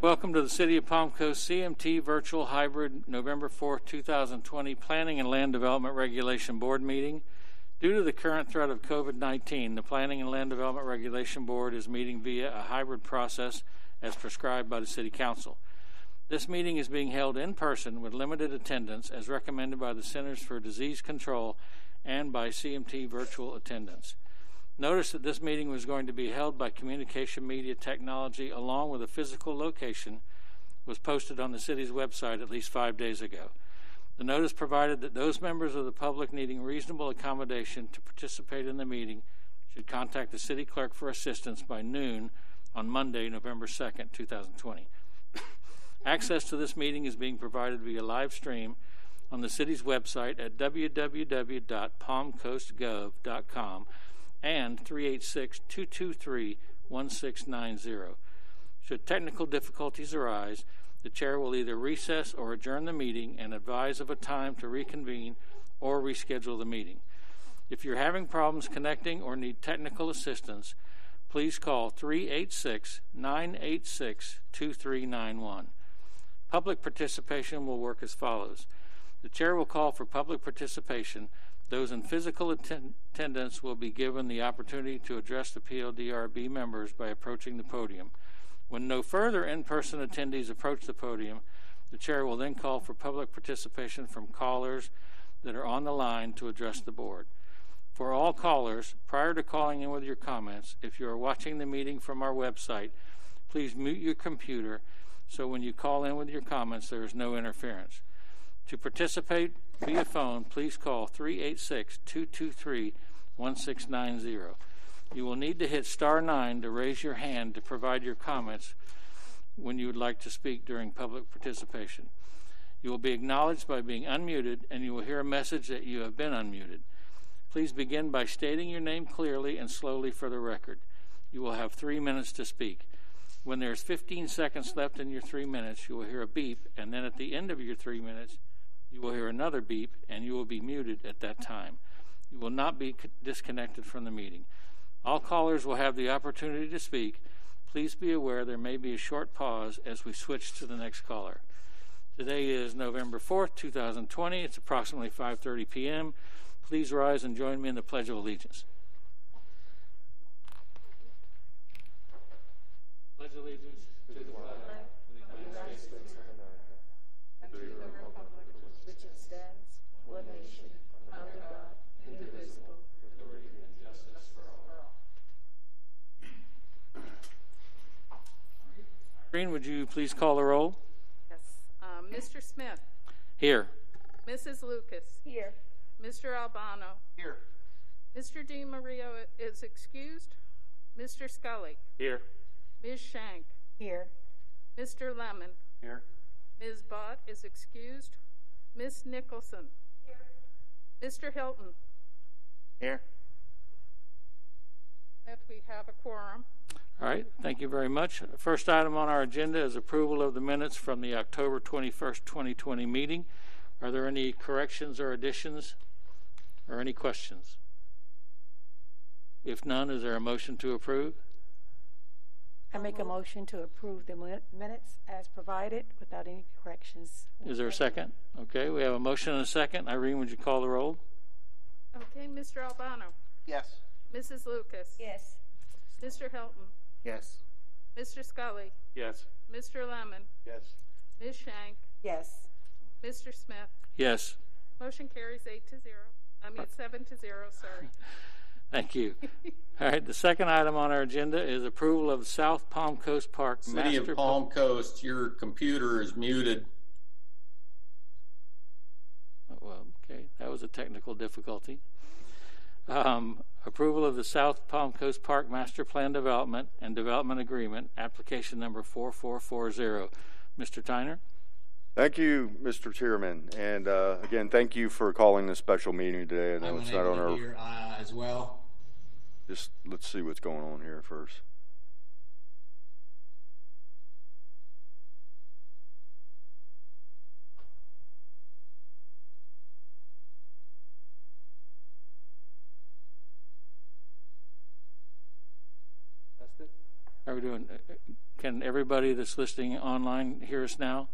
Welcome to the City of Palm Coast CMT Virtual Hybrid November 4th, 2020 Planning and Land Development Regulation Board meeting. Due to the current threat of COVID 19, the Planning and Land Development Regulation Board is meeting via a hybrid process as prescribed by the City Council. This meeting is being held in person with limited attendance as recommended by the Centers for Disease Control and by CMT virtual attendance. Notice that this meeting was going to be held by Communication Media Technology along with a physical location was posted on the city's website at least five days ago. The notice provided that those members of the public needing reasonable accommodation to participate in the meeting should contact the city clerk for assistance by noon on Monday, November 2nd, 2020. Access to this meeting is being provided via live stream on the city's website at www.palmcoastgov.com and 386 223 1690. Should technical difficulties arise, the chair will either recess or adjourn the meeting and advise of a time to reconvene or reschedule the meeting. If you're having problems connecting or need technical assistance, please call 386 986 2391. Public participation will work as follows. The chair will call for public participation. Those in physical atten- attendance will be given the opportunity to address the PLDRB members by approaching the podium. When no further in person attendees approach the podium, the chair will then call for public participation from callers that are on the line to address the board. For all callers, prior to calling in with your comments, if you are watching the meeting from our website, please mute your computer so when you call in with your comments, there is no interference. To participate via phone, please call 386 223 1690. You will need to hit star 9 to raise your hand to provide your comments when you would like to speak during public participation. You will be acknowledged by being unmuted, and you will hear a message that you have been unmuted. Please begin by stating your name clearly and slowly for the record. You will have three minutes to speak. When there's 15 seconds left in your three minutes, you will hear a beep, and then at the end of your three minutes, you will hear another beep, and you will be muted at that time. You will not be disconnected from the meeting. All callers will have the opportunity to speak. Please be aware there may be a short pause as we switch to the next caller. Today is November 4th, 2020. It's approximately 5:30 p.m. Please rise and join me in the Pledge of Allegiance. pledge of allegiance to the flag of the United States of America and to the republic which stands one nation under God, indivisible, with liberty and justice for all. Irene, would you please call the roll? Yes. Um, Mr. Smith, Here. Mrs. Lucas, Here. Mr. Albano, Here. Mr. Di Mario is excused, Mr. Scully, Here. Ms. Shank, Here. Mr. Lemon, Here. Ms. Bott is excused, Miss Nicholson, Here. Mr. Hilton. Here. That we have a quorum. All right, thank you very much. First item on our agenda is approval of the minutes from the October 21st, 2020 meeting. Are there any corrections or additions or any questions? If none, is there a motion to approve? I make a motion to approve the minutes as provided without any corrections. Is there a second? Okay, we have a motion and a second. Irene, would you call the roll? Okay, Mr. Albano, Yes. Mrs. Lucas, Yes. Mr. Hilton, Yes. Mr. Scully, Yes. Mr. Lemon, Yes. Ms. Shank, Yes. Mr. Smith. Yes, Motion carries eight to zero. I mean, seven to zero, sorry. thank you. All right, the second item on our agenda is approval of South Palm Coast Park City Master of Palm Coast, your computer is muted. Oh, well, okay, that was a technical difficulty. Um, approval of the South Palm Coast Park Master Plan Development and Development Agreement, application number 4440. Mr. Tyner? Thank you, Mr. Chairman, and uh, again, thank you for calling this special meeting today. I know I'm it's not unable on to our. hear uh, as well. Just let's see what's going on here first. Are we doing, uh, can everybody that's listening online hear us now?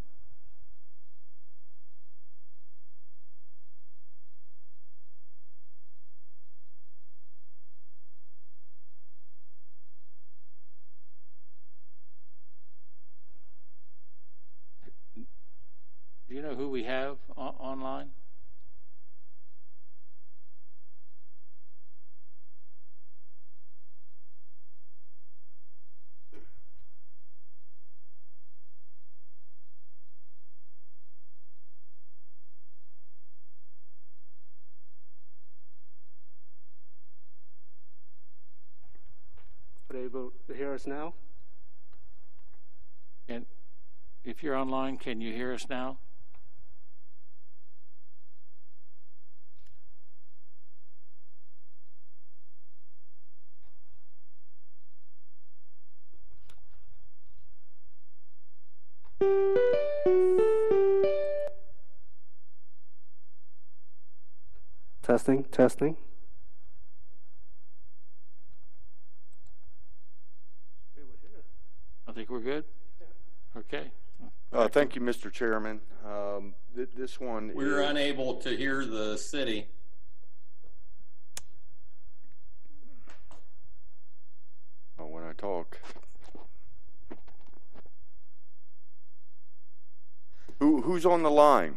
Do you know who we have o- online? Are they able to hear us now? And if you're online, can you hear us now? Testing, testing. Think we're good? Okay. Uh, thank you, Mr. Chairman. Um, th- this one We're is, unable to hear the city. oh, when I talk. Who, who's on the line?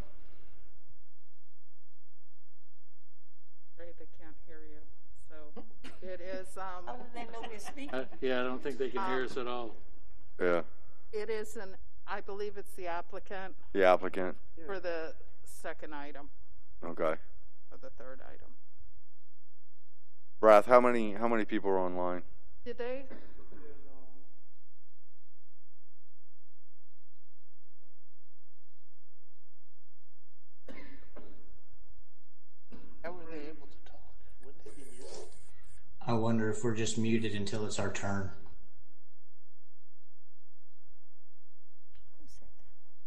They can't hear you. So it is, um, Other than nobody speaking. Uh, yeah, I don't think they can hear us at all. Yeah, it is an, I believe it's the applicant the applicant. for the second item, Okay. or the third item. Rath, how many, how many people are online? Did they? How were they able to talk? Would they be muted? I wonder if we're just muted until it's our turn.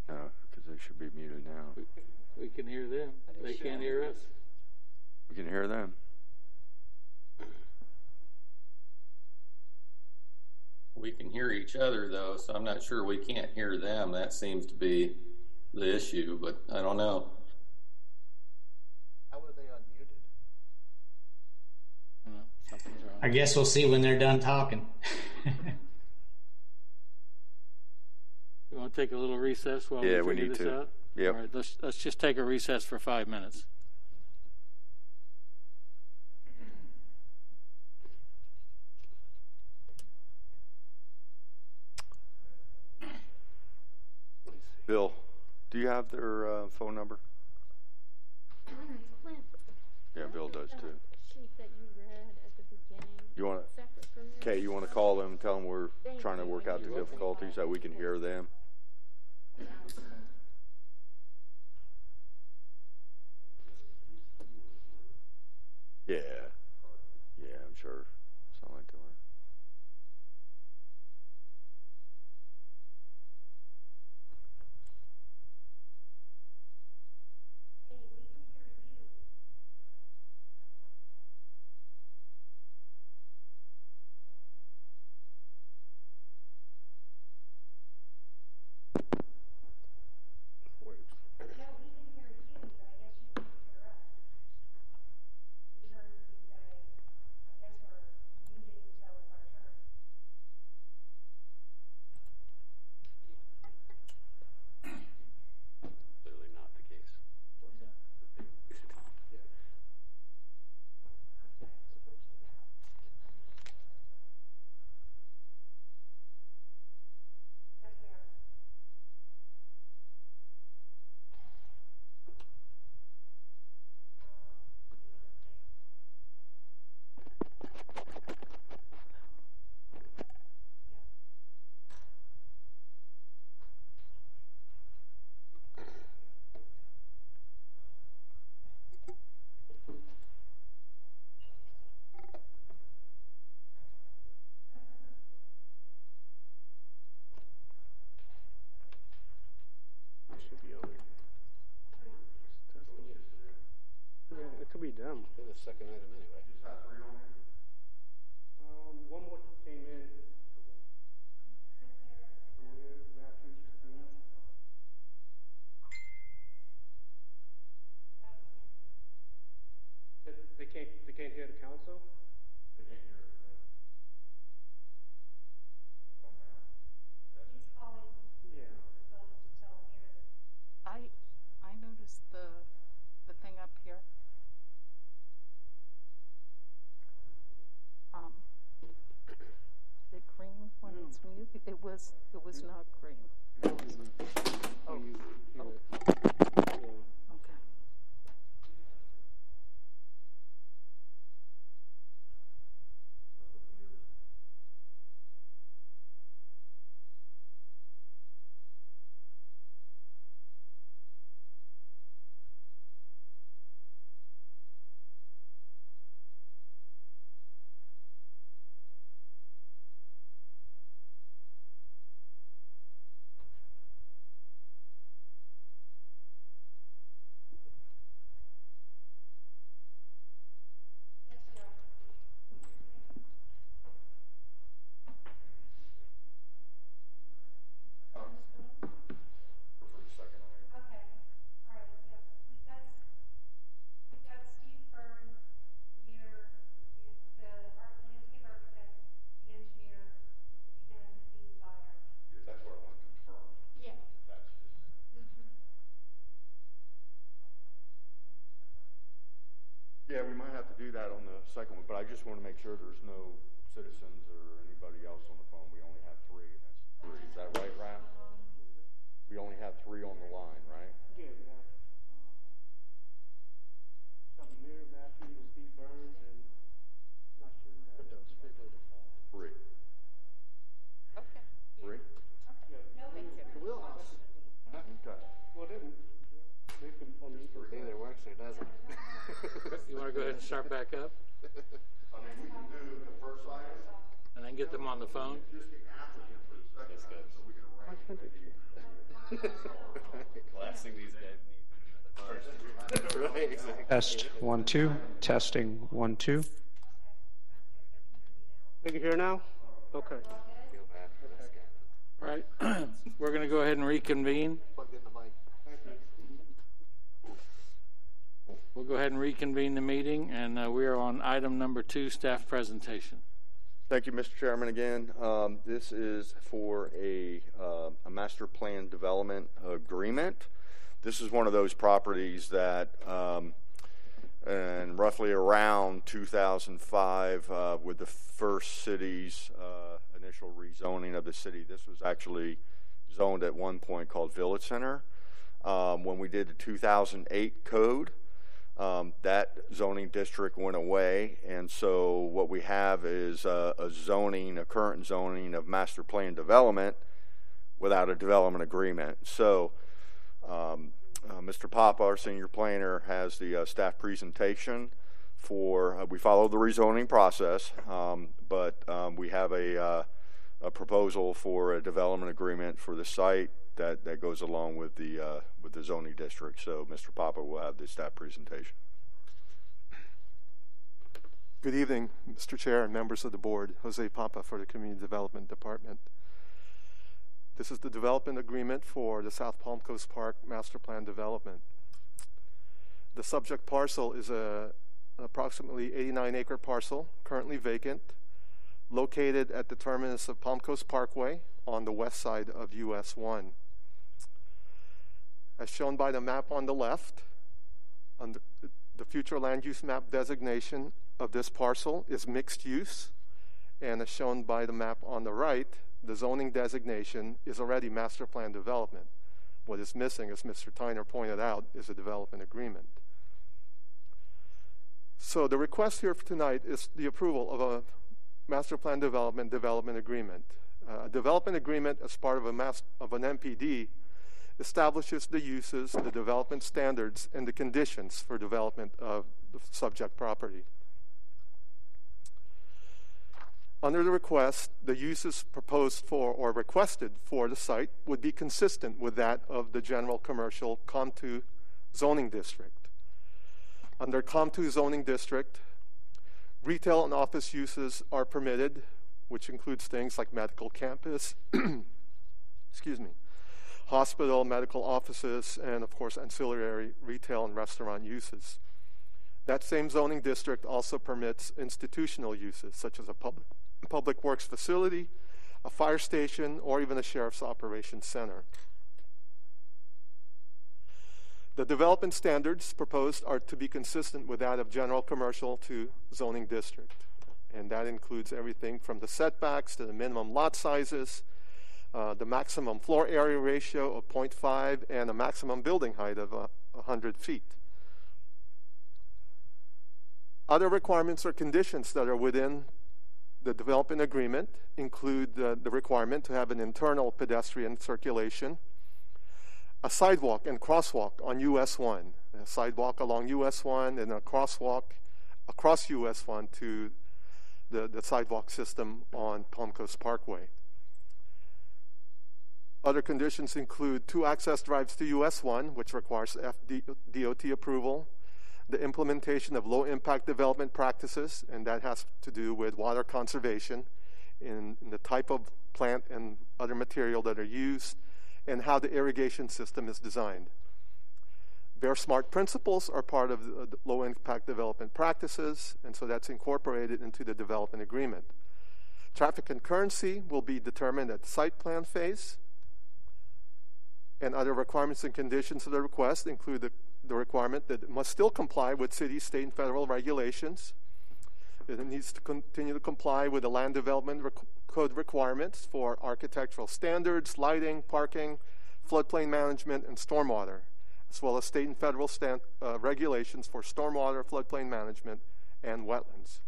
No, because they should be muted now. We can hear them. They can't hear us. We can hear them. We can hear each other though, so I'm not sure we can't hear them. That seems to be the issue, but I don't know. How were they unmuted? I don't know. Something's wrong. I guess we'll see when they're done talking. You want to take a little recess while Yeah, we we figure need this to. out? Yep. All right, let's, let's just take a recess for five minutes. Bill, do you have their uh, phone number? Clint, Yeah, Bill does too. you read at the beginning, You want to, separate from this? Kay, you want to call them, tell them we're trying to work out the difficulties, that we can hear them? Yeah. Yeah, I'm sure. Sound like to her. Clearly not the case. It should be on. Yeah, it could be them. They're the second item in. It was not green. Oh. You, you, Okay. Okay, all right, yep, we've got, we've got Steve Byrne here, the art landscape architect, the engineer, and the buyer. That's what I want to confirm. Yeah. That's just. Yeah, we might have to do that on the second one, but I just want to make sure there's no citizens or anybody else on the phone. We only have three, and that's three. Is that right, Rap? We only have three on the line, right? yeah, we have. Got Mayor Matthews, Steve Burns, and I'm not sure. But those people that fall. Three. Okay. Three? The wheelhouse. Okay. Well, then, they can, on the. Either works or doesn't. You want to go ahead and start back up I mean, we can do the first item, and then get them on the phone? just the applicant for the second item, so we can arrange the Last thing these guys need. Right, exactly. Test one, two. Testing one, two. They can hear now? Okay. Feel bad for this guy. All right, we're going to go ahead and reconvene. Plug in the We'll go ahead and reconvene the meeting, and uh, we are on item number two, staff presentation. Thank you, Mr. Chairman, again. Um, This is for a, uh, a master plan development agreement. This is one of those properties that, um, and roughly around 2005, uh, with the first city's uh, initial rezoning of the city, this was actually zoned at one point called Village Center. Um, When we did the 2008 code, um, that zoning district went away, and so what we have is a, a zoning, a current zoning of master plan development without a development agreement. So, um, uh, Mr. Papa, our senior planner, has the uh, staff presentation for. Uh, we follow the rezoning process, um, but um, we have a, uh, a proposal for a development agreement for the site that, that goes along with the uh, with the zoning district. So, Mr. Papa will have the staff presentation. Good evening, Mr. Chair and members of the board. Jose Papa for the Community Development Department. This is the development agreement for the South Palm Coast Park Master Plan Development. The subject parcel is a approximately 89 acre parcel, currently vacant, located at the terminus of Palm Coast Parkway on the west side of US 1. As shown by the map on the left, on the, the future land use map designation of this parcel is mixed use, and as shown by the map on the right, the zoning designation is already master plan development. What is missing, as Mr. Tyner pointed out, is a development agreement. So the request here for tonight is the approval of a master plan development development agreement. Uh, a development agreement as part of a mas- of an MPD establishes the uses, the development standards, and the conditions for development of the subject property. Under the request, the uses proposed for or requested for the site would be consistent with that of the general commercial COM2 zoning district. Under COM2 zoning district, retail and office uses are permitted, which includes things like medical campus, excuse me, hospital, medical offices, and of course ancillary retail and restaurant uses. That same zoning district also permits institutional uses, such as a public, public works facility, a fire station, or even a sheriff's operations center. The development standards proposed are to be consistent with that of general commercial to zoning district. And that includes everything from the setbacks to the minimum lot sizes, uh, the maximum floor area ratio of 0.5, and a maximum building height of uh, 100 feet. Other requirements or conditions that are within the development agreement include uh, the requirement to have an internal pedestrian circulation, a sidewalk and crosswalk on US 1, a sidewalk along US 1, and a crosswalk across US 1 to the, the sidewalk system on Palm Coast Parkway. Other conditions include two access drives to US 1, which requires FDOT approval, the implementation of low impact development practices, and that has to do with water conservation in, in, the type of plant and other material that are used, and how the irrigation system is designed. Bear Smart principles are part of the, low impact development practices, and so that's incorporated into the development agreement. Traffic concurrency will be determined at the site plan phase, and other requirements and conditions of the request include the the requirement that it must still comply with city, state, and federal regulations. It needs to continue to comply with the land development rec- code requirements for architectural standards, lighting, parking, floodplain management, and stormwater, as well as state and federal stand, uh, regulations for stormwater, floodplain management, and wetlands.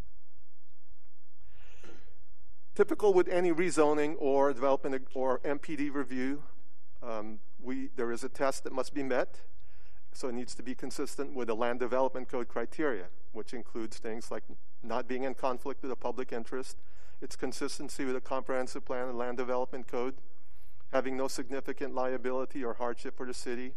Typical with any rezoning or development or MPD review, um, we, there is a test that must be met so it needs to be consistent with the land development code criteria, which includes things like not being in conflict with the public interest, its consistency with the comprehensive plan and land development code, having no significant liability or hardship for the city.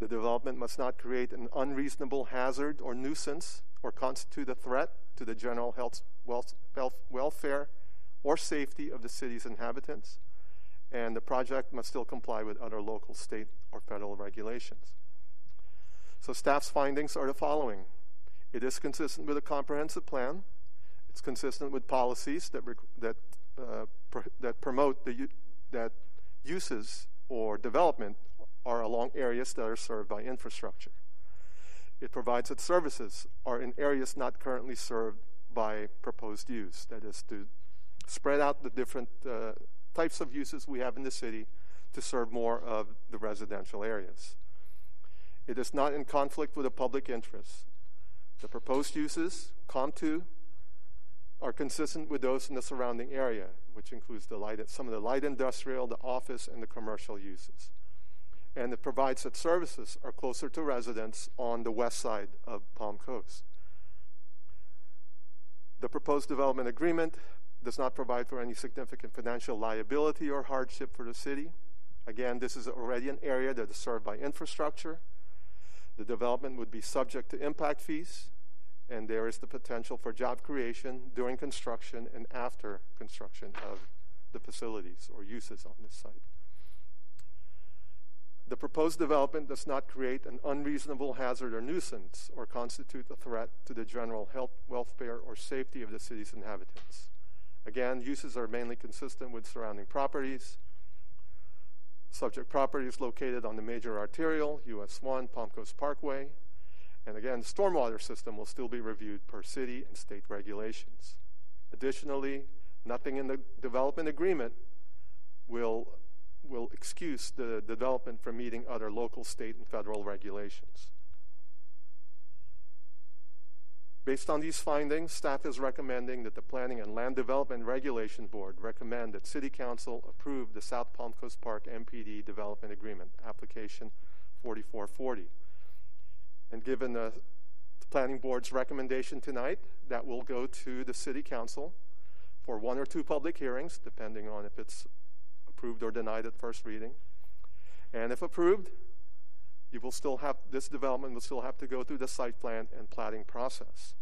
The development must not create an unreasonable hazard or nuisance or constitute a threat to the general health, wealth, health, welfare or safety of the city's inhabitants. And the project must still comply with other local, state, or federal regulations. So staff's findings are the following. It is consistent with a comprehensive plan. It's consistent with policies that that uh, pr- that promote the that uses or development are along areas that are served by infrastructure. It provides that services are in areas not currently served by proposed use. That is to spread out the different uh, types of uses we have in the city to serve more of the residential areas. It is not in conflict with the public interest. The proposed uses, COM2, are consistent with those in the surrounding area, which includes light, some of the light industrial, the office, and the commercial uses. And it provides that services are closer to residents on the west side of Palm Coast. The proposed development agreement does not provide for any significant financial liability or hardship for the city. Again, this is already an area that is served by infrastructure the development would be subject to impact fees, and there is the potential for job creation during construction and after construction of the facilities or uses on this site. The proposed development does not create an unreasonable hazard or nuisance or constitute a threat to the general health, welfare, or safety of the city's inhabitants. Again, uses are mainly consistent with surrounding properties, Subject property is located on the major arterial, US 1, Palm Coast Parkway. And again, the stormwater system will still be reviewed per city and state regulations. Additionally, nothing in the development agreement will, will excuse the development from meeting other local, state, and federal regulations. Based on these findings, staff is recommending that the Planning and Land Development Regulation Board recommend that City Council approve the South Palm Coast Park MPD Development Agreement, application 4440. And given the Planning Board's recommendation tonight, that will go to the City Council for one or two public hearings, depending on if it's approved or denied at first reading. And if approved, you will still have this development will still have to go through the site plan and platting process.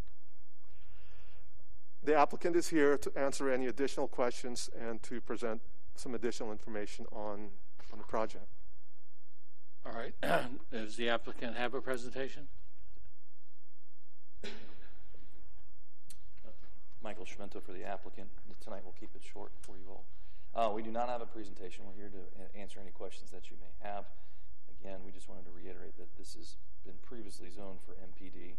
The applicant is here to answer any additional questions and to present some additional information on, on the project. All right. Does the applicant have a presentation? Michael Chiumento for the applicant. Tonight we'll keep it short for you all. Uh, we do not have a presentation. We're here to answer any questions that you may have again, we just wanted to reiterate that this has been previously zoned for MPD.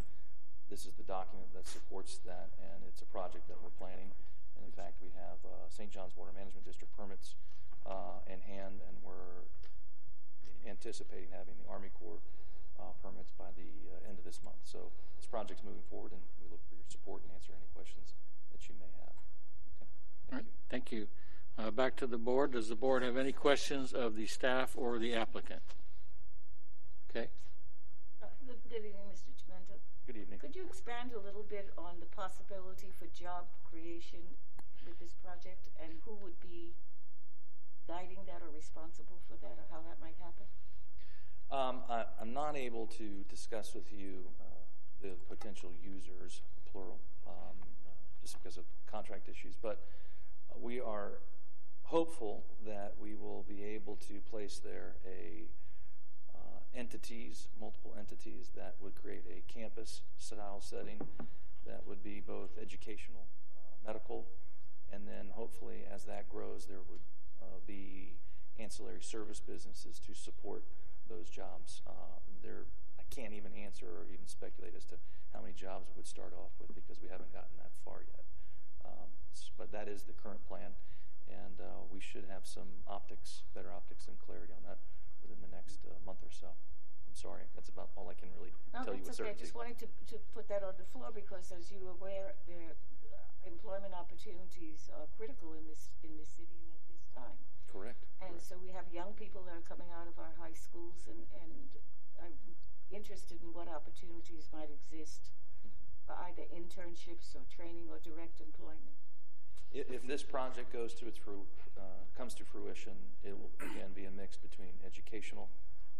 This is the document that supports that, and it's a project that we're planning. And in fact, we have uh, St. John's Water Management District permits uh, in hand, and we're anticipating having the Army Corps uh, permits by the uh, end of this month. So this project's moving forward, and we look for your support and answer any questions that you may have. Okay. All right, thank you. Uh, back to the board. Does the board have any questions of the staff or the applicant? Okay. Uh, Good good evening, Mr. Chiumento. Good evening. Could you expand a little bit on the possibility for job creation with this project and who would be guiding that or responsible for that or how that might happen? Um, I, I'm not able to discuss with you uh, the potential users, plural, um, uh, just because of contract issues, but uh, we are hopeful that we will be able to place there a entities, multiple entities that would create a campus style setting that would be both educational, uh, medical, and then hopefully as that grows, there would uh, be ancillary service businesses to support those jobs. Uh, there, I can't even answer or even speculate as to how many jobs would start off with because we haven't gotten that far yet. Um, but that is the current plan, and uh, we should have some optics, better optics and clarity on that within the next uh, month or so. I'm sorry, that's about all I can really No, tell you that's with okay. I certainty. just wanted to, to put that on the floor because as you're aware, there, uh, employment opportunities are critical in this, in this city and at this time. Correct. And so we have young people that are coming out of our high schools and, and I'm interested in what opportunities might exist for either internships or training or direct employment. I- If this project goes to its fru- uh, comes to fruition, it will again be a mix between educational,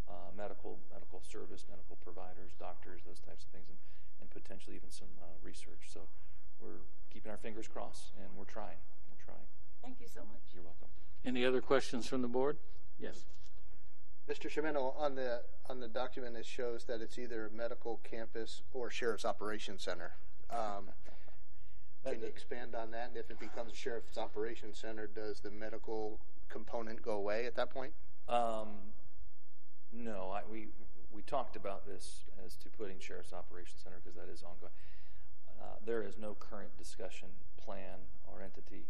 uh, medical, medical service, medical providers, doctors, those types of things, and, and potentially even some uh, research. So we're keeping our fingers crossed, and we're trying. We're trying. Thank you so much. You're welcome. Any other questions from the board? Yes. Mr. Chiumento, on the on the document, it shows that it's either a medical campus or sheriff's operations center. Um, can you expand on that? And if it becomes a sheriff's operations center, does the medical component go away at that point? Um, no, I, we we talked about this as to putting sheriff's operations center because that is ongoing. Uh, there is no current discussion plan or entity.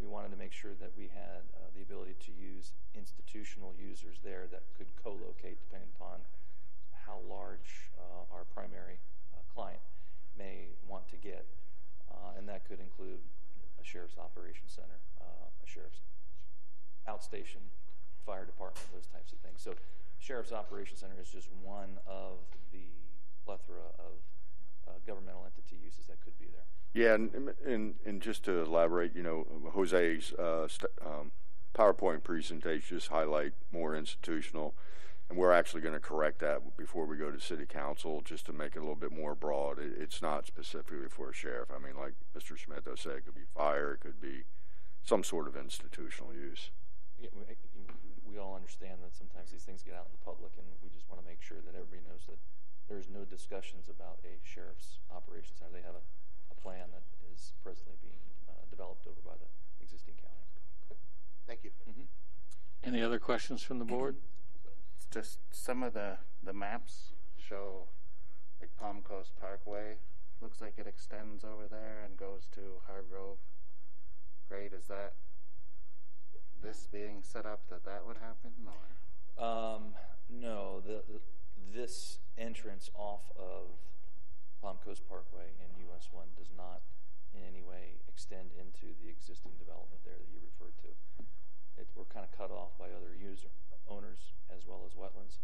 We wanted to make sure that we had uh, the ability to use institutional users there that could co-locate depending upon how large uh, our primary uh, client may want to get, that could include a sheriff's operations center, uh, a sheriff's outstation, fire department, those types of things. So, Sheriff's Operations Center is just one of the plethora of uh, governmental entity uses that could be there. Yeah, and, and, and just to elaborate, you know, Jose's uh, st- um, PowerPoint presentation just highlight more institutional, and we're actually going to correct that before we go to City Council, just to make it a little bit more broad. It, it's not specifically for a sheriff. I mean, like Mr. Chiumento said, it could be fire, it could be some sort of institutional use. Yeah, we, we all understand that sometimes these things get out in the public, and we just want to make sure that everybody knows that there's no discussions about a sheriff's operations center. They have a, a plan that is presently being uh, developed over by the existing county. Thank you. Mm-hmm. Any other questions from the board? It's just some of the the maps show like Palm Coast Parkway looks like it extends over there and goes to Hargrove. Great, is that this being set up that that would happen or? Um, no, the, the this entrance off of Palm Coast Parkway and US One does not in any way extend into the existing development there that you referred to. It, we're kind of cut off by other user owners as well as wetlands.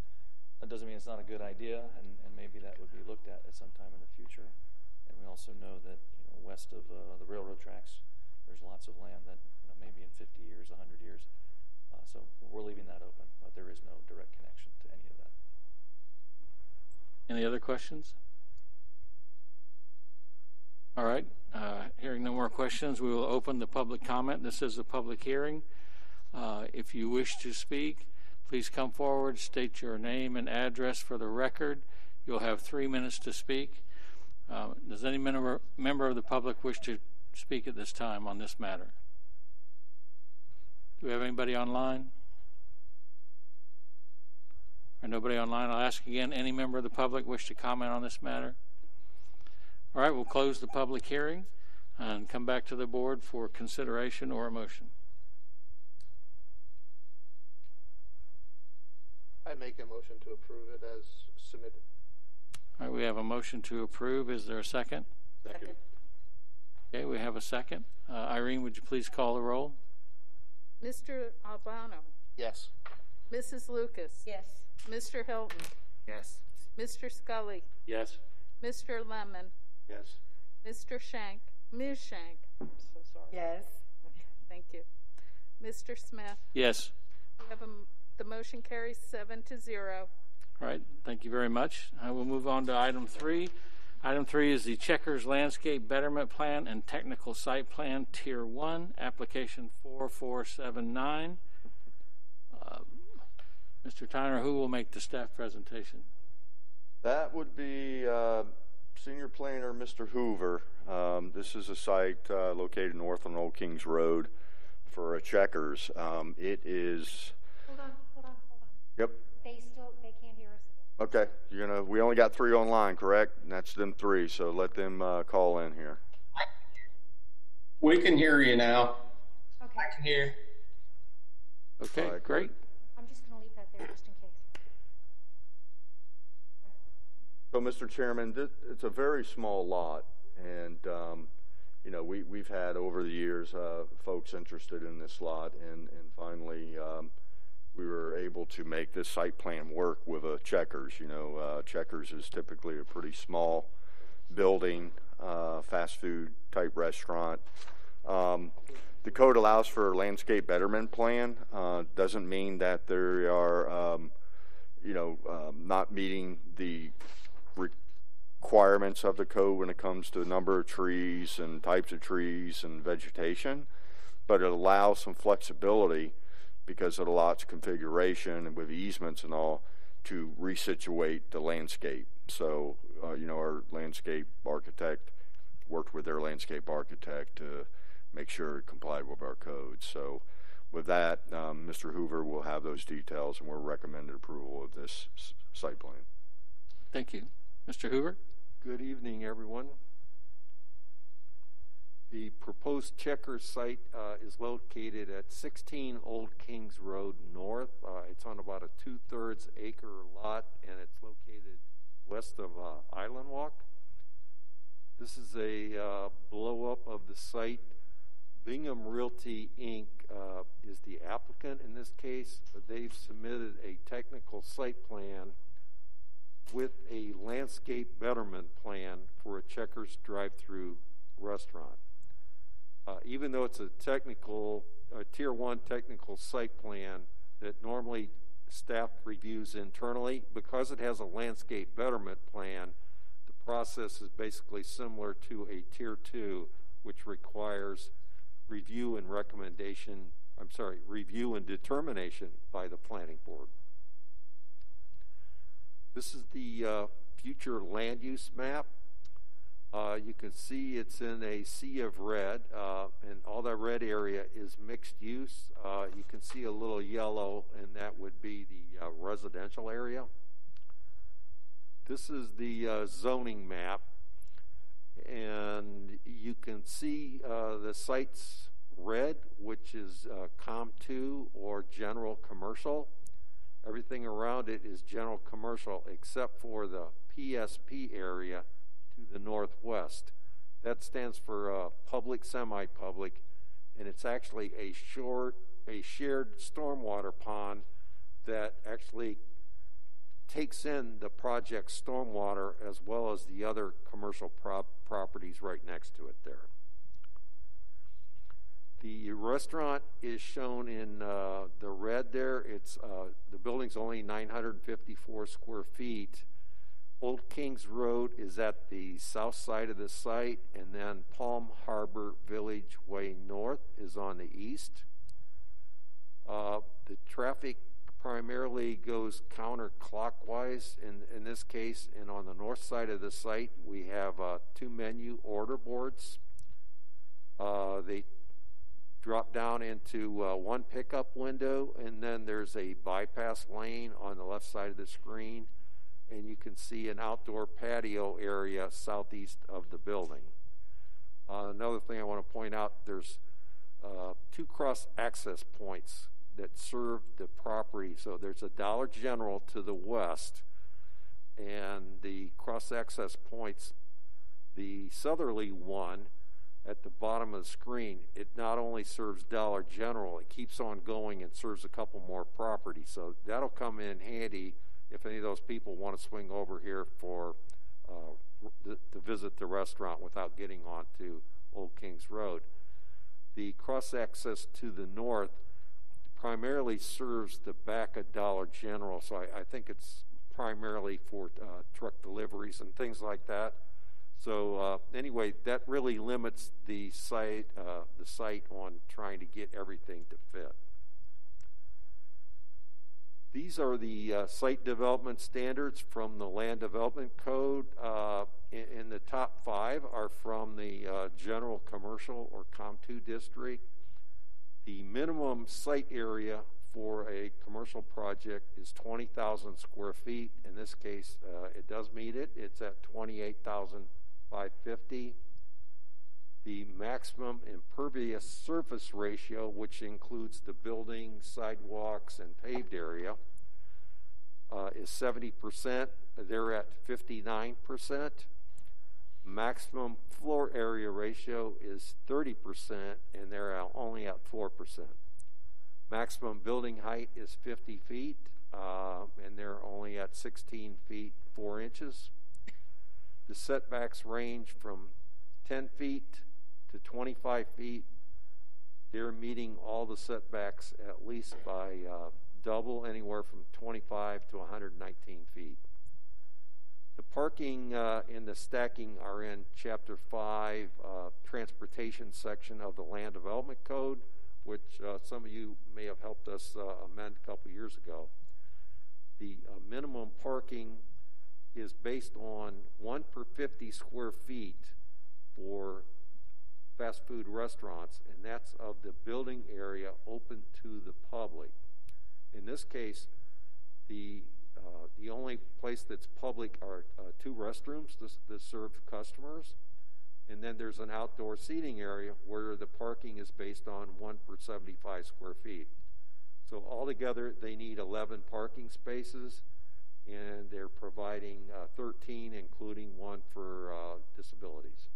That doesn't mean it's not a good idea, and, and maybe that would be looked at at some time in the future. And we also know that you know west of uh, the railroad tracks, there's lots of land that you know maybe in 50 years, 100 years. Uh, so we're leaving that open, but there is no direct connection to any of that. Any other questions? All right. Uh, hearing no more questions, we will open the public comment. This is a public hearing. Uh, if you wish to speak, please come forward, state your name and address for the record. You'll have three minutes to speak. Uh, does any member, member of the public wish to speak at this time on this matter? Do we have anybody online? Or nobody online? I'll ask again any member of the public wish to comment on this matter? All right, we'll close the public hearing and come back to the board for consideration or a motion. I make a motion to approve it as submitted. All right, we have a motion to approve. Is there a second? Second. Okay, we have a second. Uh, Irene, would you please call the roll? Mr. Albano, Yes. Mrs. Lucas, Yes. Mr. Hilton, Yes. Mr. Scully, Yes. Mr. Lemon, Yes. Mr. Shank, Ms. Shank. I'm so sorry. Yes. Thank you. Mr. Smith. Yes. We have a m the motion carries seven to zero. All right, thank you very much. I will move on to item three. Item three is the Checkers Landscape Betterment Plan and Technical Site Plan, Tier 1, Application 4479. Uh, Mr. Tyner, who will make the staff presentation? That would be uh, Senior Planner Mr. Hoover. Um, this is a site uh, located north on Old Kings Road for a Checkers. Um, it is. Hold on, hold on, hold on. Yep. They still, they can't hear us. Okay. You're gonna. We only got three online, correct? And that's them three. So let them uh, call in here. We can hear you now. Okay. I can hear. Okay, All right, great. I'm just gonna leave that there just in case. So, Mr. Chairman, this, it's a very small lot, and um, you know we we've had over the years uh, folks interested in this lot, and and finally um, we were able to make this site plan work with a Checkers. You know, uh, Checkers is typically a pretty small building, uh, fast food type restaurant. Um, the code allows for a landscape betterment plan. Uh, doesn't mean that there are, um, you know, um, not meeting the requirements of the code when it comes to the number of trees and types of trees and vegetation, but it allows some flexibility because of the lot's configuration and with easements and all to resituate the landscape. So, uh, you know, our landscape architect worked with their landscape architect to make sure it complied with our code. So, with that, um, Mr. Hoover will have those details, and we're recommending approval of this s- site plan. Thank you. Mr. Hoover? Good evening, everyone. The proposed checker site uh, is located at 16 Old Kings Road North. Uh, it's on about a two thirds acre lot and it's located west of uh, Island Walk. This is a uh, blow up of the site. Bingham Realty Inc. Uh, is the applicant in this case. They've submitted a technical site plan with a landscape betterment plan for a Checkers drive-through restaurant. Uh, even though it's a technical, a tier one technical site plan that normally staff reviews internally, because it has a landscape betterment plan, the process is basically similar to a tier two, which requires review and recommendation, I'm sorry, review and determination by the planning board. This is the uh, future land use map. Uh, you can see it's in a sea of red, uh, and all that red area is mixed use. Uh, you can see a little yellow, and that would be the uh, residential area. This is the uh, zoning map, and you can see uh, the sites red, which is COM2 or general commercial. Everything around it is general commercial except for the PSP area to the northwest. That stands for uh, public semi public, and it's actually a short, a shared stormwater pond that actually takes in the project stormwater as well as the other commercial prop- properties right next to it there. The restaurant is shown in uh, the red there. It's uh, the building's only 954 square feet. Old Kings Road is at the south side of the site, and then Palm Harbor Village Way North is on the east. Uh, the traffic primarily goes counterclockwise in, in this case, and on the north side of the site, we have uh, two menu order boards. Uh, they drop down into uh, one pickup window, and then there's a bypass lane on the left side of the screen, and you can see an outdoor patio area southeast of the building. Uh, another thing I want to point out there's uh, two cross access points that serve the property. So there's a Dollar General to the west, and the cross access points, the southerly one at the bottom of the screen, it not only serves Dollar General, it keeps on going and serves a couple more properties. So that'll come in handy if any of those people want to swing over here for uh, to, to visit the restaurant without getting onto Old Kings Road. The cross access to the north primarily serves the back of Dollar General, so I, I think it's primarily for uh, truck deliveries and things like that. So uh, anyway, that really limits the site uh, the site on trying to get everything to fit. These are the uh, site development standards from the Land Development Code. Uh, in, in, the top five are from the uh, General Commercial or COM2 district. The minimum site area for a commercial project is 20,000 square feet. In this case, uh, it does meet it. It's at 28,550. The maximum impervious surface ratio, which includes the building, sidewalks, and paved area, uh, is 70%. They're at 59%. Maximum floor area ratio is 30%, and they're only at 4%. Maximum building height is 50 feet, uh, and they're only at 16 feet 4 inches. The setbacks range from 10 feet to 25 feet. They're meeting all the setbacks at least by uh, double, anywhere from 25 to 119 feet. The parking uh, and the stacking are in Chapter 5, uh, Transportation section of the Land Development Code, which uh, some of you may have helped us uh, amend a couple years ago. The uh, minimum parking is based on 1 per 50 square feet for fast food restaurants, and that's of the building area open to the public. In this case, the uh, the only place that's public are uh, two restrooms that, serve customers, and then there's an outdoor seating area where the parking is based on one per 75 square feet. So altogether, they need 11 parking spaces, and they're providing uh, 13, including one for uh, disabilities.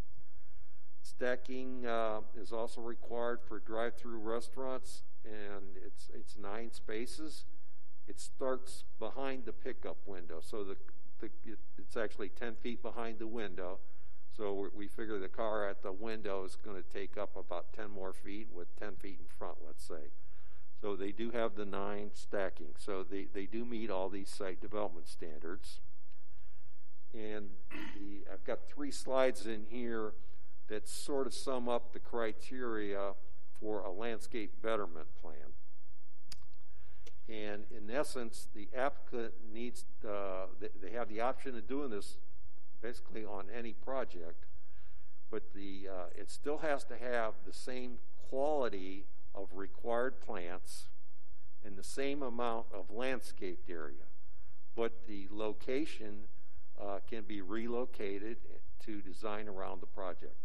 Stacking uh, is also required for drive-through restaurants, and it's it's nine spaces. It starts behind the pickup window, so the, the it's actually 10 feet behind the window. So we figure the car at the window is going to take up about 10 more feet with 10 feet in front, let's say. So they do have the nine stacking. So they, they do meet all these site development standards. And the, I've got three slides in here that sort of sum up the criteria for a landscape betterment plan. And in essence, the applicant needs, uh, they have the option of doing this basically on any project, but the, uh, it still has to have the same quality of required plants and the same amount of landscaped area. But the location uh, can be relocated to design around the project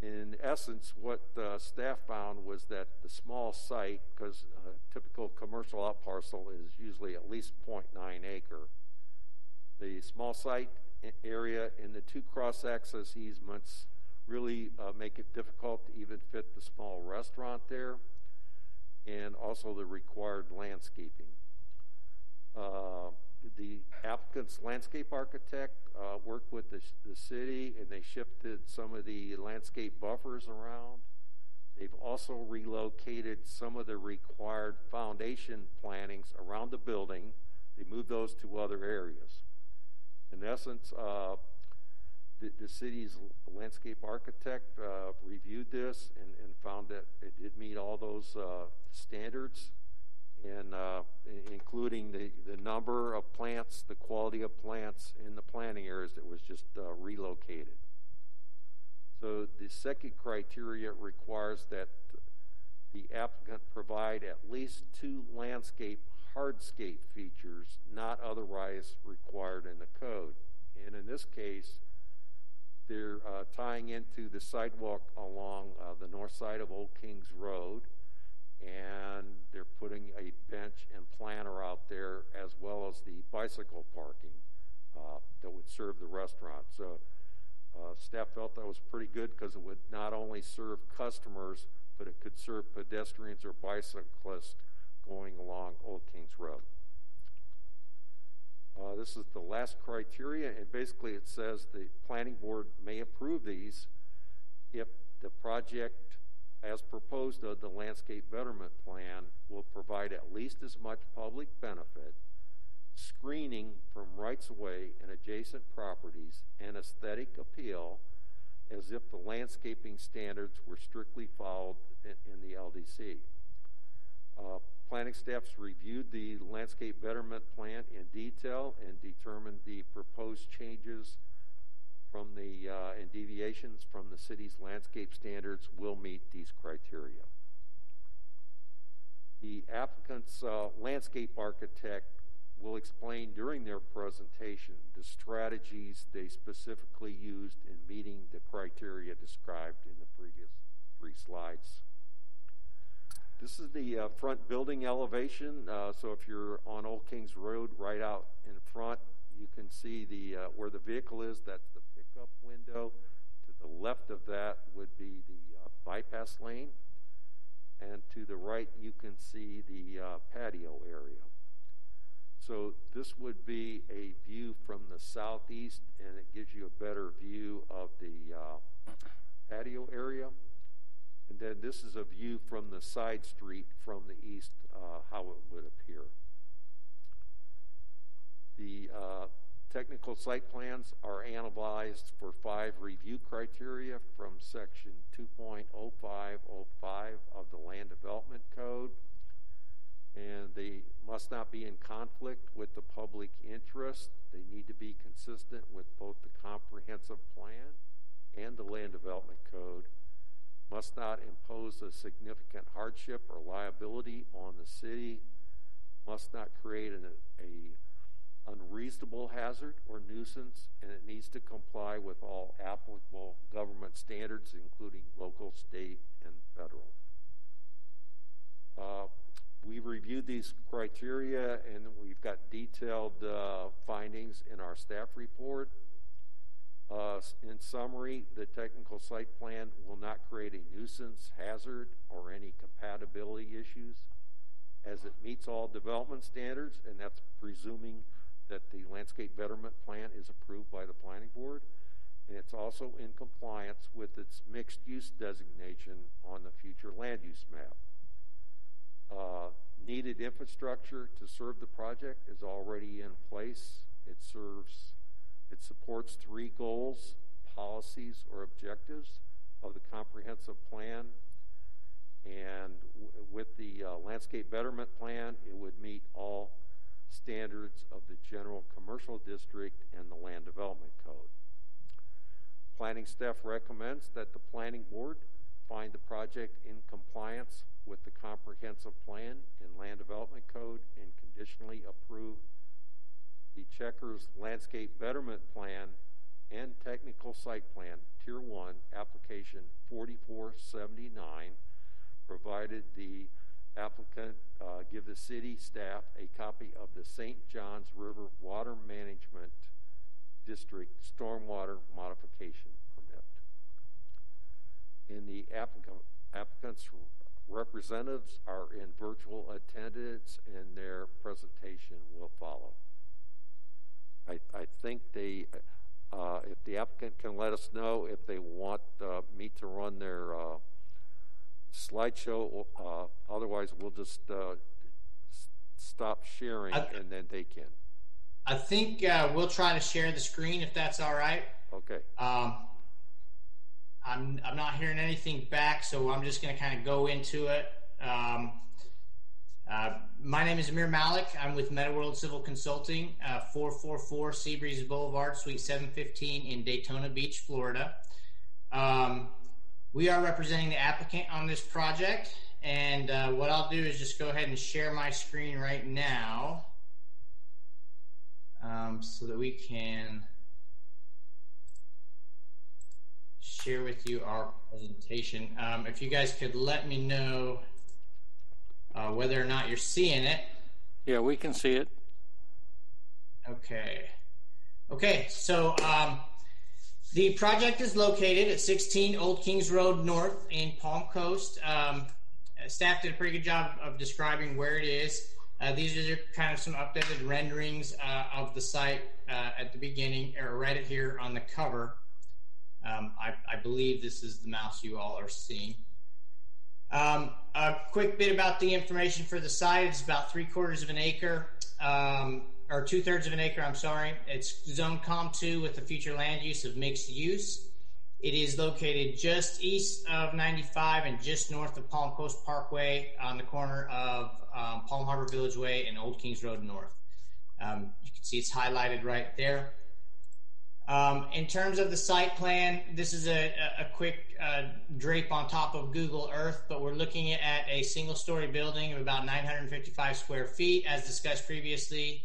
in essence, what uh, staff found was that the small site, because a typical commercial out parcel is usually at least 0.9 acre, the small site area and the two cross-access easements really uh, make it difficult to even fit the small restaurant there, and also the required landscaping. Uh, the applicant's landscape architect uh, worked with the, the city and they shifted some of the landscape buffers around. They've also relocated some of the required foundation plantings around the building. They moved those to other areas. In essence, uh, the, the, city's landscape architect uh, reviewed this and, and, found that it did meet all those uh, standards and uh, including the, the number of plants, the quality of plants in the planting areas that was just uh, relocated. So the second criteria requires that the applicant provide at least two landscape hardscape features not otherwise required in the code. And in this case, they're uh, tying into the sidewalk along uh, the north side of Old Kings Road and they're putting a bench and planter out there as well as the bicycle parking uh, that would serve the restaurant. So uh, staff felt that was pretty good because it would not only serve customers, but it could serve pedestrians or bicyclists going along Old Kings Road. Uh, this is the last criteria, and basically it says the planning board may approve these if the project, as proposed of the landscape betterment plan, will provide at least as much public benefit, screening from rights of way and adjacent properties, and aesthetic appeal as if the landscaping standards were strictly followed in, in the LDC. Uh, planning staffs reviewed the landscape betterment plan in detail and determined the proposed changes from the uh, and deviations from the city's landscape standards will meet these criteria. The applicant's uh, landscape architect will explain during their presentation the strategies they specifically used in meeting the criteria described in the previous three slides. This is the uh, front building elevation. Uh, so if you're on Old Kings Road, right out in front, you can see the uh, where the vehicle is. That's the pickup window. To the left of that would be the uh, bypass lane, and to the right you can see the uh, patio area. So this would be a view from the southeast, and it gives you a better view of the uh, patio area. And then this is a view from the side street from the east, uh, how it would appear. The uh, technical site plans are analyzed for five review criteria from section 2.0505 of the Land Development Code. And they must not be in conflict with the public interest. They need to be consistent with both the comprehensive plan and the Land Development Code must not impose a significant hardship or liability on the city, must not create an a unreasonable hazard or nuisance, and it needs to comply with all applicable government standards, including local, state, and federal. Uh, we've reviewed these criteria, and we've got detailed uh, findings in our staff report. Uh, in summary, the technical site plan will not create a nuisance, hazard, or any compatibility issues as it meets all development standards, and that's presuming that the landscape betterment plan is approved by the planning board. And it's also in compliance with its mixed use designation on the future land use map. Uh, needed infrastructure to serve the project is already in place. It serves it supports three goals, policies, or objectives of the comprehensive plan. And w- with the uh, landscape betterment plan, it would meet all standards of the general commercial district and the land development code. Planning staff recommends that the planning board find the project in compliance with the comprehensive plan and land development code and conditionally approve the Checkers Landscape Betterment Plan and Technical Site Plan, Tier 1, Application 4479, provided the applicant uh, give the city staff a copy of the St. Johns River Water Management District Stormwater Modification. And the applicant, applicant's representatives are in virtual attendance, and their presentation will follow. I, I think they, uh, if the applicant can let us know if they want uh, me to run their uh, slideshow, uh, otherwise we'll just uh, stop sharing I- and then they can. I think uh, we'll try to share the screen if that's all right. Okay. Um, I'm I'm not hearing anything back, so I'm just going to kind of go into it. Um, uh, my name is Amir Malik. I'm with MetaWorld Civil Consulting, uh, 444 Seabreeze Boulevard, Suite 715 in Daytona Beach, Florida. Um, we are representing the applicant on this project, and uh, what I'll do is just go ahead and share my screen right now um, so that we can share with you our presentation. Um, if you guys could let me know uh, whether or not you're seeing it. Yeah, we can see it. Okay. Okay, so um, the project is located at 16 Old Kings Road North in Palm Coast. Um, staff did a pretty good job of describing where it is. Uh, these are kind of some updated renderings uh, of the site uh, at the beginning, or right here on the cover. Um, I, I believe this is the mouse you all are seeing. Um, a quick bit about the information for the site. It's about three quarters of an acre, um, or two thirds of an acre, I'm sorry. It's zone COM2 with the future land use of mixed use. It is located just east of 95 and just north of Palm Coast Parkway on the corner of um, Palm Harbor Village Way and Old Kings Road North. Um, you can see it's highlighted right there. Um, in terms of the site plan, this is a, a quick uh, drape on top of Google Earth, but we're looking at a single story building of about 955 square feet, as discussed previously.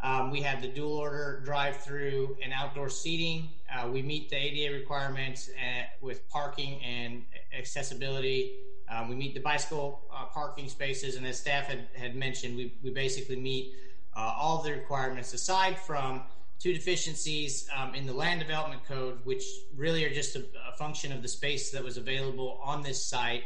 Um, we have the dual order drive through and outdoor seating. Uh, we meet the ADA requirements at, with parking and accessibility. Um, we meet the bicycle uh, parking spaces, and as staff had, had mentioned, we, we basically meet uh, all the requirements aside from two deficiencies um, in the land development code, which really are just a, a, function of the space that was available on this site.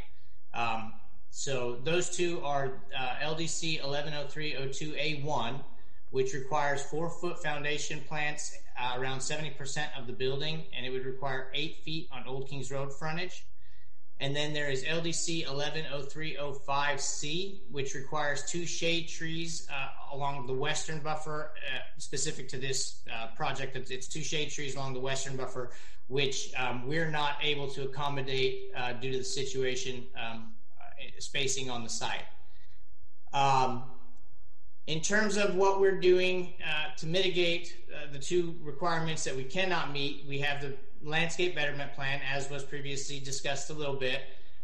Um, so those two are uh, LDC 110302A1, which requires four foot foundation plants uh, around 70% of the building, and it would require eight feet on Old Kings Road frontage. And then there is LDC 110305C, which requires two shade trees uh, along the western buffer, uh, specific to this uh, project. It's two shade trees along the western buffer, which um, we're not able to accommodate uh, due to the situation um, spacing on the site. Um, in terms of what we're doing uh, to mitigate uh, the two requirements that we cannot meet, we have the landscape betterment plan, as was previously discussed a little bit.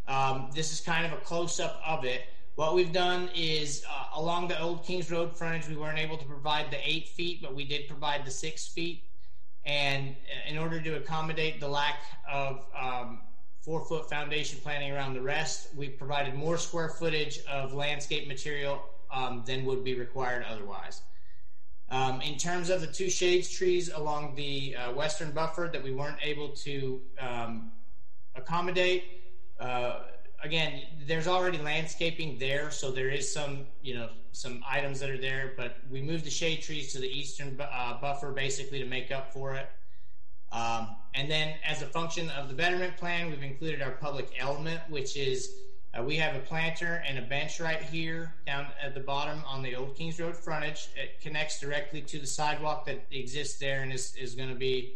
Um, this is kind of a close up of it. What we've done is uh, along the old Kings Road frontage, we weren't able to provide the eight feet, but we did provide the six feet. And in order to accommodate the lack of um, four foot foundation planning around the rest, we provided more square footage of landscape material um, than would be required otherwise. Um, in terms of the two shades trees along the uh, western buffer that we weren't able to um, accommodate, uh, again, there's already landscaping there, so there is some, you know, some items that are there. But we moved the shade trees to the eastern uh, buffer basically to make up for it. Um, and then, as a function of the betterment plan, we've included our public element, which is uh, we have a planter and a bench right here down at the bottom on the Old Kings Road frontage. It connects directly to the sidewalk that exists there and is, is going to be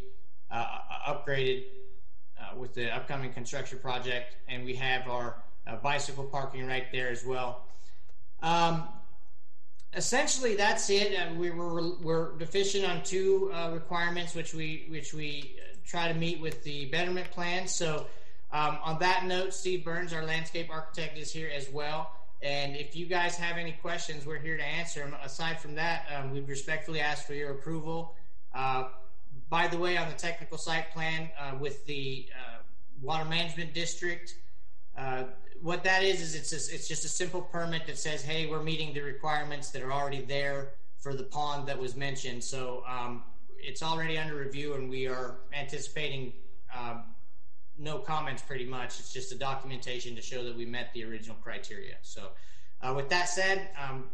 uh, upgraded uh, with the upcoming construction project. And we have our uh, bicycle parking right there as well. Um, essentially, that's it. Uh, we were, we're deficient on two uh, requirements, which we which we try to meet with the betterment plan. So. Um, on that note, Steve Burns, our landscape architect, is here as well. And if you guys have any questions, we're here to answer them. Aside from that, um, we respectfully ask for your approval. Uh, by the way, on the technical site plan uh, with the uh, Water Management District, uh, what that is is it's a, it's just a simple permit that says, "Hey, we're meeting the requirements that are already there for the pond that was mentioned." So um, it's already under review, and we are anticipating um, no comments pretty much. It's just a documentation to show that we met the original criteria. So, uh, with that said, um,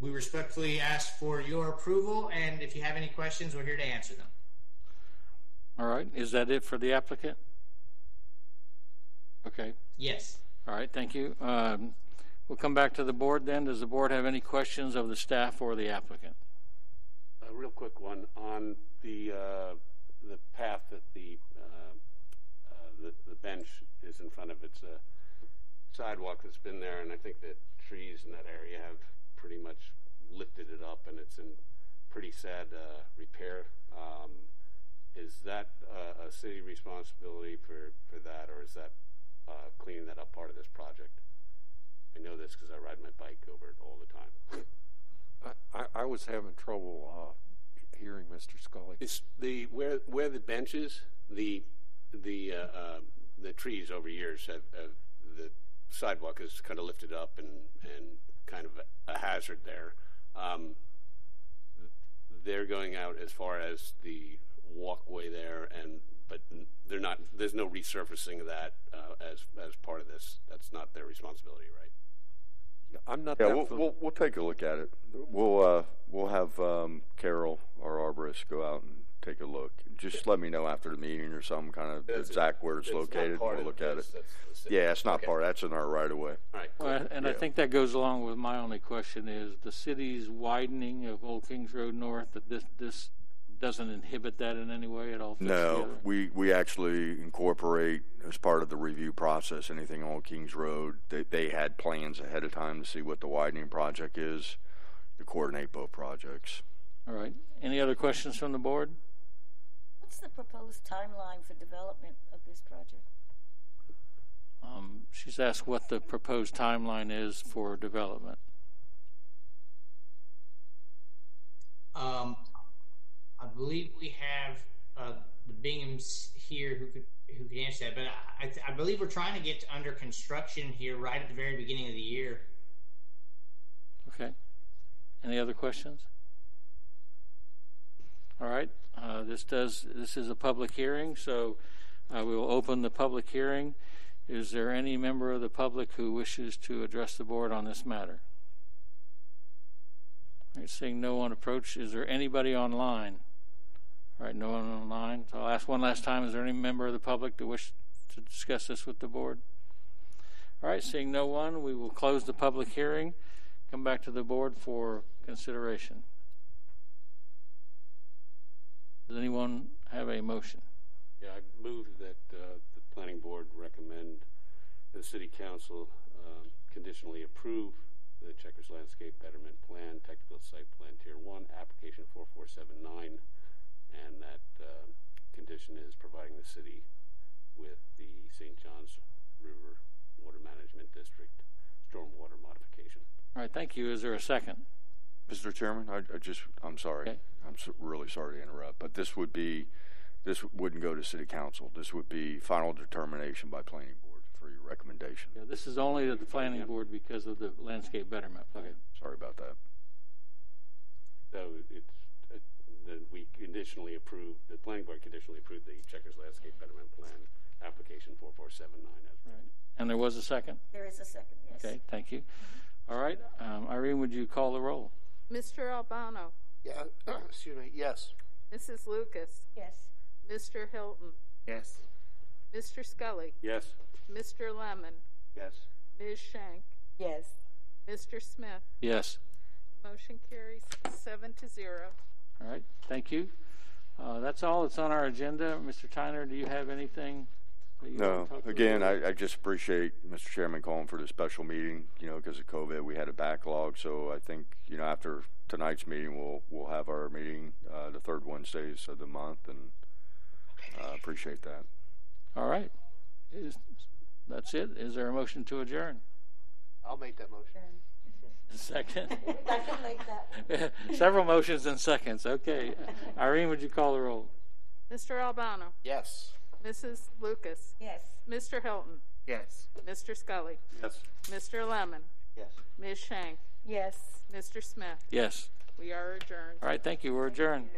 we respectfully ask for your approval, and if you have any questions, we're here to answer them. All right. Is that it for the applicant? Okay. Yes. All right. Thank you. Um, we'll come back to the board then. Does the board have any questions of the staff or the applicant? A real quick one on the uh, the path that the the, the bench is in front of its uh, sidewalk that's been there, and I think that trees in that area have pretty much lifted it up, and it's in pretty sad uh, repair. Um, is that uh, a city responsibility for, for that, or is that uh, cleaning that up part of this project? I know this because I ride my bike over it all the time. I, I was having trouble uh, hearing Mr. Scully. It's the where where the benches, the the uh, uh, the trees over years have, have, the sidewalk is kind of lifted up and, and kind of a hazard there. Um, they're going out as far as the walkway there, and but they're not. There's no resurfacing of that uh, as as part of this. That's not their responsibility, right? I'm not Yeah, that we'll, we'll, we'll take a look at it. We'll, uh, we'll have, um, Carol, our arborist, go out and take a look. Just let me know after the meeting or something, kind of That's- exact where it's that's not located, part we'll look at it. this, that's. Yeah, it's not Okay. part, that's in our right of way. All right. Cool. Well, and I think that goes along with my only question is the city's widening of Old Kings Road North, that this, this doesn't inhibit that in any way at all? No, together? we, we actually incorporate as part of the review process, anything on Kings Road. They, they had plans ahead of time to see what the widening project is, to coordinate both projects. All right. Any other questions from the board? What's the proposed timeline for development of this project? Um, she's asked what the proposed timeline is for development. Um, I believe we have uh, the Binghams here who could who could answer that, but I, I, I believe we're trying to get under construction here right at the very beginning of the year. Okay. Any other questions? All right. Uh, this does. This is a public hearing, so uh, we will open the public hearing. Is there any member of the public who wishes to address the board on this matter? All right, seeing no one approach, is there anybody online? All right, no one online. So I'll ask one last time: Is there any member of the public that wish to discuss this with the board? All right, seeing no one, we will close the public hearing. Come back to the board for consideration. Does anyone have a motion? Yeah, I move that uh, the planning board recommend the city council um, conditionally approve the Checkers Landscape Betterment Plan, Technical Site Plan Tier 1, Application 4479, and that uh, condition is providing the city with the St. Johns River Water Management District stormwater modification. All right, thank you. Is there a second? Mr. Chairman, I, I just, I'm sorry. Okay. I'm so, really sorry to interrupt, but this would be, this wouldn't go to city council. This would be final determination by planning board for your recommendation. Yeah, this is only to the planning board because of the landscape betterment plan. Sorry about that. So it's, uh, that we conditionally approve, the planning board conditionally approved the Checkers Landscape Betterment Plan, Application 4479 as Right. And there was a second? There is a second, yes. Okay, thank you. All right, um, Irene, would you call the roll? Mr. Albano, Yeah, excuse me, yes. Mrs. Lucas, Yes. Mr. Hilton, Yes. Mr. Scully, Yes. Mr. Lemon, Yes. Ms. Shank, Yes. Mr. Smith. Yes. Motion carries seven to zero. All right, thank you. Uh, that's all that's on our agenda. Mr. Tyner, do you have anything? That you No, want to talk to the again. I, I just appreciate Mr. Chairman calling for this special meeting, you know, because of COVID, we had a backlog. So I think, you know, after tonight's meeting, we'll, we'll have our meeting, uh, the third Wednesdays of the month and, uh, appreciate that. All right. Is, that's it. Is there a motion to adjourn? I'll make that motion. Second. I can make that. Several motions and seconds. Okay. Irene, would you call the roll? Mr. Albano, Yes. Mrs. Lucas, Yes. Mr. Hilton, Yes. Mr. Scully, Yes. Mr. Lemon, Yes. Ms. Shank, Yes. Mr. Smith. Yes. We are adjourned. All right, thank you. We're adjourned.